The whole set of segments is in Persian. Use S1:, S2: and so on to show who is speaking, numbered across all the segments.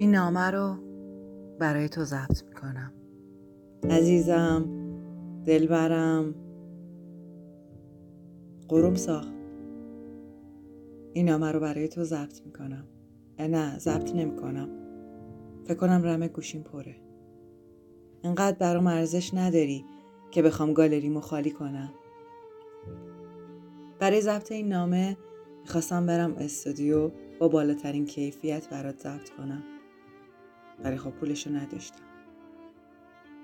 S1: این نامه رو برای تو ضبط می‌کنم. عزیزم دلبرم. قروم ساخت. این نامه رو برای تو ضبط می‌کنم. نه ضبط نمی‌کنم. فکر کنم رمه گوشیم پره. انقدر برام ارزش نداری که بخوام گالری خالی کنم. برای ضبط این نامه می‌خواستم برم استودیو با بالاترین کیفیت برات ضبط کنم. ولی خب پولشو نداشتم.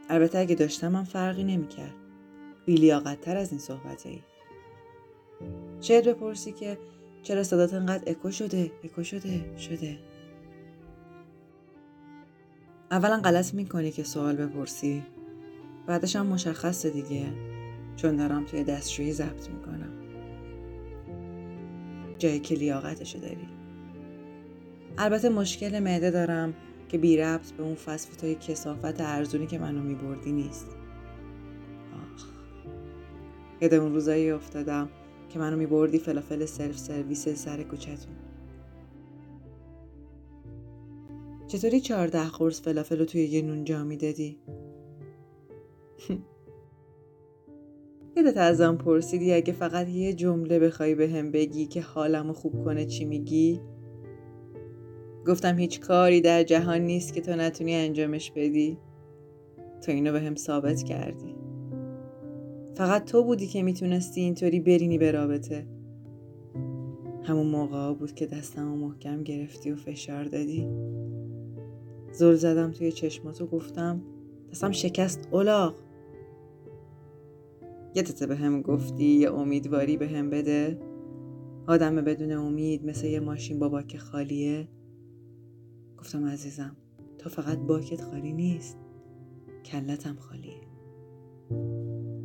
S1: البته اگه داشتم هم فرقی نمی‌کرد. بیلیاقتتر از این صحبت ای شاید بپرسی که چرا صدات انقدر اکو شده؟ اکو شده؟ شده. اولا غلط می‌کنی که سوال بپرسی. بعدش هم مشخصه دیگه. چون دارم توی دستشویی ضبط می‌کنم. جای که لیاقتشو داری. البته مشکل معده دارم. که بی ربط به اون فست فودهای کثافت ارزونی که منو میبردی نیست آخ یاد اون روزایی افتادم که منو میبردی فلافل سلف سرویس سر کوچتون چطوری چهارده قرص فلافل رو توی یه نون جا می‌دادی؟ یادت ازم پرسیدی اگه فقط یه جمله بخوای به هم بگی که حالمو خوب کنه چی میگی؟ گفتم هیچ کاری در جهان نیست که تو نتونی انجامش بدی. تو اینو به هم ثابت کردی. فقط تو بودی که می‌تونستی اینطوری برینی به رابطه. همون موقع بود که دستم و محکم گرفتی و فشار دادی. زل زدم توی چشماتو گفتم دستم شکست اولاغ. یادت به هم گفتی یه امیدواری به هم بده. آدم بدون امید مثل یه ماشین با باک خالیه. گفتم عزیزم تو فقط باکت خالی نیست کلتم خالیه.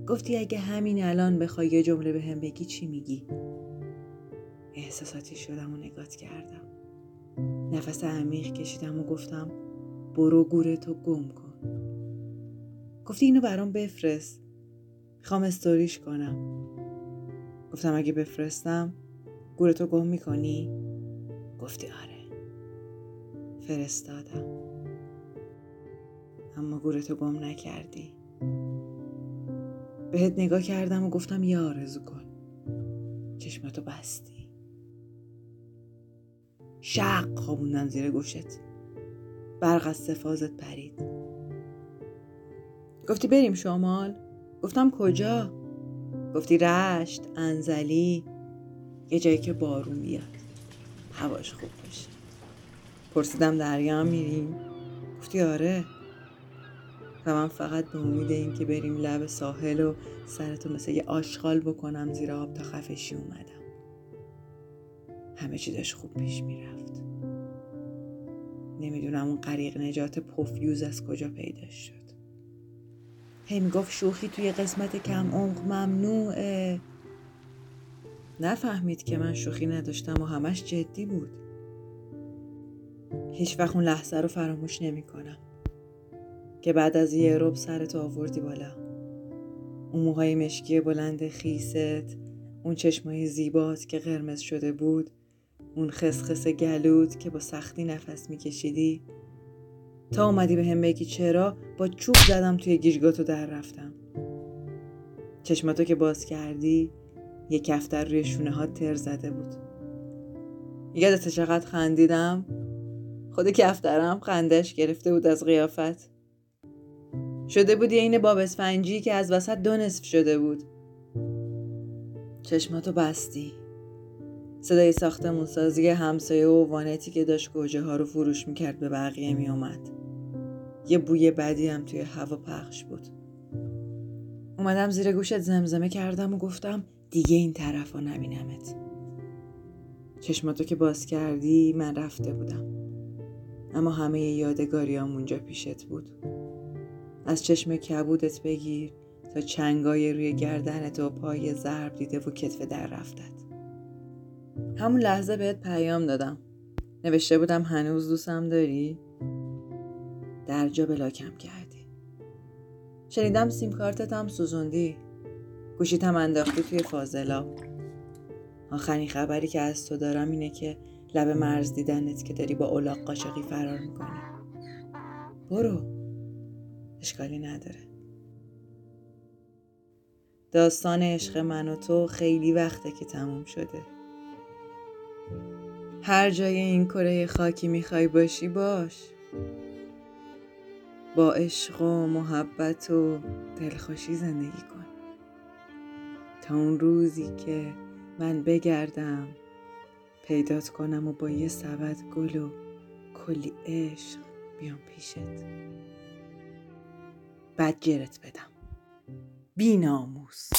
S1: گفتی اگه همین الان بخوای یه جمله به هم بگی چی میگی؟ احساساتی شدم و نگات کردم. نفس عمیق کشیدم و گفتم برو گورتو گم کن. گفتی اینو برام بفرست. می‌خوام استوریش کنم. گفتم اگه بفرستم گورتو گم می‌کنی؟ گفتی آره. فرستادم. اما گورتو گم نکردی. بهت نگاه کردم و گفتم یه آرزو کن. چشمتو بستی. شق خوابوندن زیر گوشت. برق از سفازت پرید. گفتی بریم شمال. گفتم کجا؟ گفتی رشت انزلی. یه جایی که بارون بیاد. هواش خوب باشه. پرسیدم دریا میریم؟ گفتی آره. و من فقط به امید این که بریم لب ساحل و سرتو مثل یه آشغال بکنم زیر آب تا خفشی اومدم. همه چی داشت خوب پیش می‌رفت. نمی‌دونم اون غریق نجات پفیوز از کجا پیدا شد. هی می‌گفت شوخی توی قسمت کم عمق ممنوعه. نفهمید که من شوخی نداشتم و همش جدی بود. هیچ وقت اون لحظه رو فراموش نمی کنم. که بعد از یه روب سرتو آوردی بالا. اون موهای مشکی بلند خیست اون چشمای زیبات که قرمز شده بود اون خسخس گلود که با سختی نفس میکشیدی. تا اومدی به هم بگی چرا با چوب زدم توی گیجگاتو در رفتم. چشماتو که باز کردی یه کفتر روی شونه ها تر زده بود. یادت چقدر خندیدم؟ خود کفترم خندش گرفته بود از قیافت. شده بودی این باب اسفنجی که از وسط دو نصف شده بود. چشماتو بستی. صدای ساختمون سازی همسایه و وانتی که داشت گوجه ها رو فروش می‌کرد به بقیه میومد یه بوی بدی هم توی هوا پخش بود. اومدم زیر گوشت زمزمه کردم و گفتم دیگه این طرف ها نبینمت. چشماتو که باز کردی من رفته بودم. اما همه یادگاریام اونجا پیشت بود. از چشم کبودت بگیر تا چنگای روی گردنت و پای ضرب دیده و کتف در رفتت. همون لحظه بهت پیام دادم. نوشته بودم هنوز دوستم داری؟ در جا بلاکم کردی. شنیدم سیم کارتت هم سوزوندی. گوشیت هم انداختی توی فاضلا آخرین خبری که از تو دارم اینه که لب مرز دیدنت که داری با اولاق قاشقی فرار می‌کنی. برو. اشکالی نداره. داستان عشق من و تو خیلی وقته که تموم شده. هر جای این کره خاکی می‌خوای باشی باش. با عشق و محبت و دلخوشی زندگی کن. تا اون روزی که من بگردم پیدات کنم و با یه سبد گل و کلی عشق بیام پیشت. بد گرت بدم. بی ناموس.